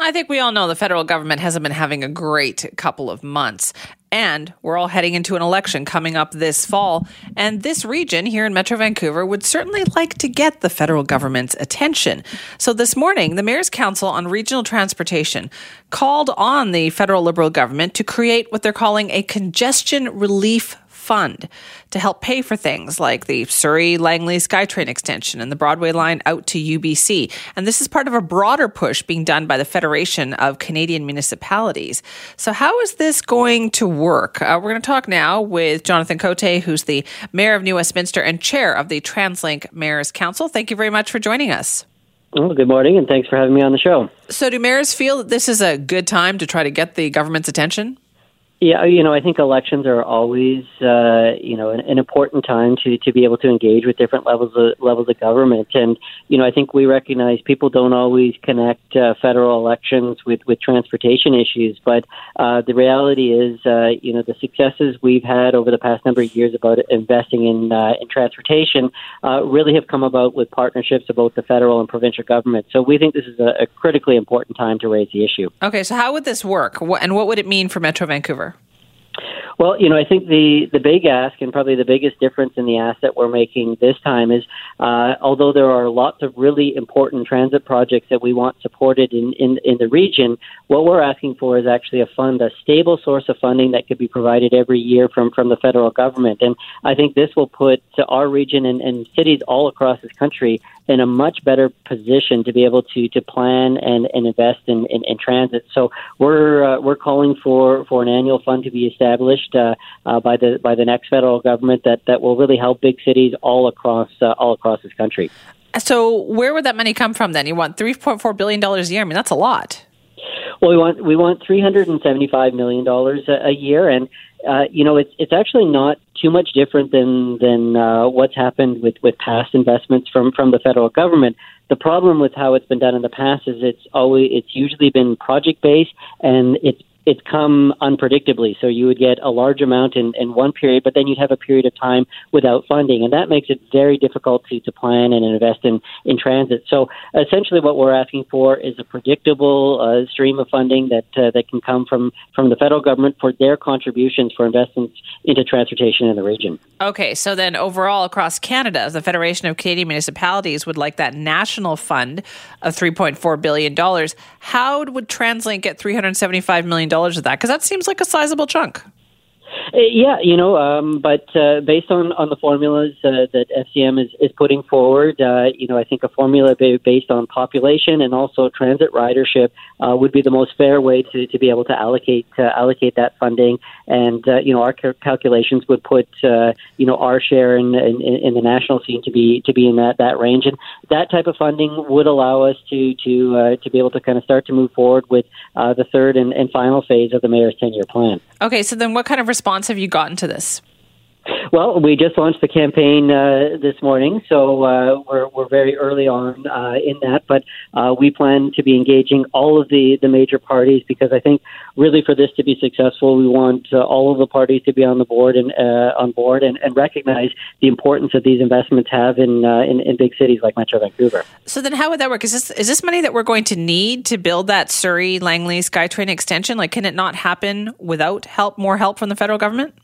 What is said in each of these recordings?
I think we all know the federal government hasn't been having a great couple of months. And we're all heading into an election coming up this fall. And this region here in Metro Vancouver would certainly like to get the federal government's attention. So this morning, the Mayor's Council on Regional Transportation called on the federal Liberal government to create what they're calling a congestion relief fund to help pay for things like the Surrey Langley SkyTrain extension and the Broadway line out to UBC. And this is part of a broader push being done by the Federation of Canadian Municipalities. So, how is this going to work? Uh, we're going to talk now with Jonathan Cote, who's the Mayor of New Westminster and Chair of the TransLink Mayors Council. Thank you very much for joining us. Well, good morning, and thanks for having me on the show. So, do mayors feel that this is a good time to try to get the government's attention? Yeah, you know, I think elections are always, uh, you know, an, an, important time to, to be able to engage with different levels of levels of government, and you know, I think we recognize people don't always connect uh, federal elections with with transportation issues, but uh, the reality is, uh, you know, the successes we've had over the past number of years about investing in uh, in transportation uh, really have come about with partnerships of both the federal and provincial government. So we think this is a, a critically important time to raise the issue. Okay, so how would this work, and what would it mean for Metro Vancouver? Well, you know, I think the the big ask and probably the biggest difference in the asset we're making this time is, uh, although there are lots of really important transit projects that we want supported in, in in the region, what we're asking for is actually a fund, a stable source of funding that could be provided every year from from the federal government. And I think this will put our region and, and cities all across this country in a much better position to be able to to plan and, and invest in, in, in transit. So we're uh, we're calling for, for an annual fund to be established uh, uh, by the by the next federal government that, that will really help big cities all across uh, all across this country. So where would that money come from then? You want three point four billion dollars a year. I mean that's a lot. Well, we want we want three hundred and seventy five million dollars a year, and uh, you know, it's it's actually not too much different than than uh, what's happened with with past investments from from the federal government. The problem with how it's been done in the past is it's always it's usually been project based and it's it's come unpredictably. So you would get a large amount in, in one period, but then you'd have a period of time without funding, and that makes it very difficult to, to plan and invest in, in transit. So essentially, what we're asking for is a predictable uh, stream of funding that uh, that can come from from the federal government for their contributions for investments into transportation in the region. Okay, so then overall across Canada, the Federation of Canadian Municipalities would like that national fund of three point four billion dollars. How would TransLink get three hundred seventy five million dollars? of that? Because that seems like a sizable chunk. Uh, yeah, you know, um, but uh, based on, on the formulas uh, that FCM is, is putting forward, uh, you know, I think a formula based on population and also transit ridership uh, would be the most fair way to, to be able to allocate allocate that funding. And uh, you know, our calculations would put uh you know our share in, in, in the national scene to be to be in that, that range, and that type of funding would allow us to to to be able to kind of start to move forward with uh the third and, and final phase of the mayor's ten year plan. Okay, so then what kind of response have you gotten to this? Well, we just launched the campaign uh, this morning, so uh, we're, we're very early on uh, in that. But uh, we plan to be engaging all of the, the major parties because I think really for this to be successful, we want uh, all of the parties to be on the board and uh, on board and, and, recognize the importance that these investments have in, in, in big cities like Metro Vancouver. So then, how would that work? Is this is this money that we're going to need to build that Surrey Langley SkyTrain extension? Like, can it not happen without help, more help from the federal government?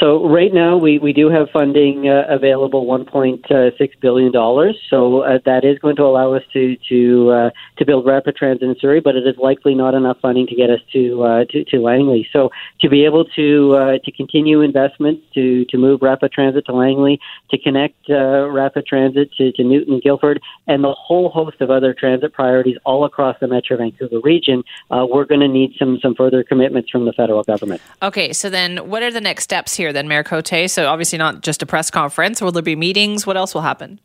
So right now we, we do have funding uh, available, one point uh, six billion dollars. So uh, that is going to allow us to to uh, to build rapid transit in Surrey, but it is likely not enough funding to get us to uh, to, to Langley. So to be able to uh, to continue investments to to move rapid transit to Langley, to connect rapid transit to, to Newton, Guildford, and the whole host of other transit priorities all across the Metro Vancouver region, we're going to need some some further commitments from the federal government. Okay, so then what are the next steps? Here then, Mayor Cote? So obviously not just a press conference. Will there be meetings? What else will happen?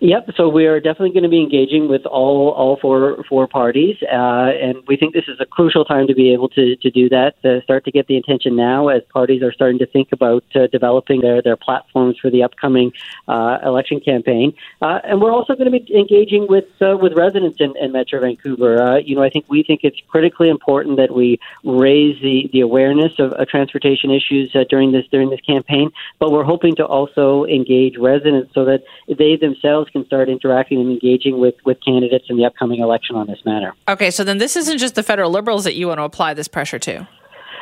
Yep. So we are definitely going to be engaging with all all four four parties, uh, and we think this is a crucial time to be able to to do that. To start to get the attention now, as parties are starting to think about uh, developing their their platforms for the upcoming uh, election campaign. Uh, and we're also going to be engaging with uh, with residents in, in Metro Vancouver. Uh, you know, I think we think it's critically important that we raise the the awareness of transportation issues during this during this campaign. But we're hoping to also engage residents so that they themselves can start interacting and engaging with, with candidates in the upcoming election on this matter. Okay, so then this isn't just the federal liberals that you want to apply this pressure to.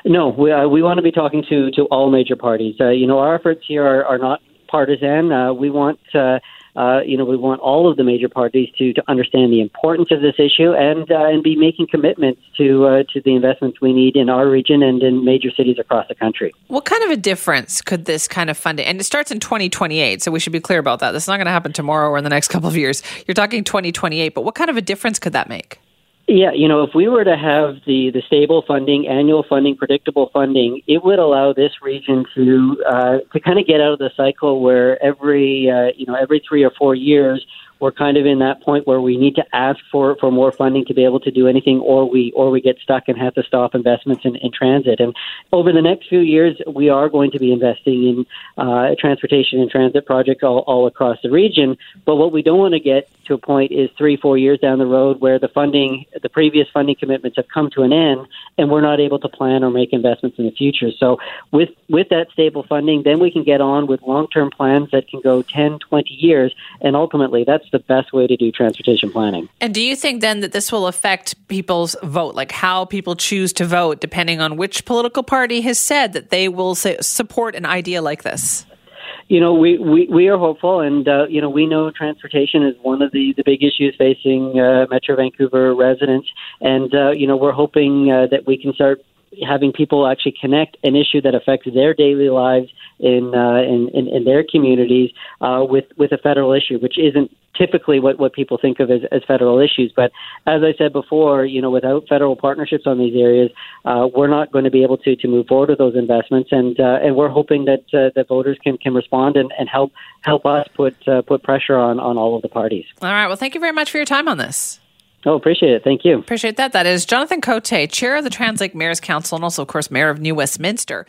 No, we, uh, we want to be talking to, to all major parties. Uh, you know, our efforts here are, are not partisan. Uh, we want uh, you know, we want all of the major parties to, to understand the importance of this issue and uh, and be making commitments to uh, to the investments we need in our region and in major cities across the country. What kind of a difference could this kind of funding? And it starts in 2028, so we should be clear about that. This is not going to happen tomorrow or in the next couple of years. You're talking 2028, but what kind of a difference could that make? Yeah, you know, if we were to have the, the stable funding, annual funding, predictable funding, it would allow this region to uh, to kind of get out of the cycle where every uh, you know every three or four years we're kind of in that point where we need to ask for, for more funding to be able to do anything, or we or we get stuck and have to stop investments in, in transit. And over the next few years, we are going to be investing in uh, transportation and transit projects all, all across the region. But what we don't want to get to a point is three, four years down the road where the funding, the previous funding commitments have come to an end, and we're not able to plan or make investments in the future. So with with that stable funding, then we can get on with long term plans that can go 10, 20 years, and ultimately that's that's the best way to do transportation planning. And do you think then that this will affect people's vote, like how people choose to vote, depending on which political party has said that they will say, support an idea like this? you know, we, we, we are hopeful, and uh, you know, we know transportation is one of the, the big issues facing uh, Metro Vancouver residents, and uh, you know, we're hoping uh, that we can start having people actually connect an issue that affects their daily lives in uh, in, in, in their communities uh, with with a federal issue, which isn't typically what, what people think of as, as federal issues. But as I said before, you know, without federal partnerships on these areas, uh, we're not going to be able to, to move forward with those investments. And uh, and we're hoping that uh, that voters can, can respond and, and help help us put uh, put pressure on, on all of the parties. All right. Well, thank you very much for your time on this. Oh, appreciate it. Thank you. Appreciate that. That is Jonathan Cote, chair of the TransLink Mayors Council and also, of course, mayor of New Westminster.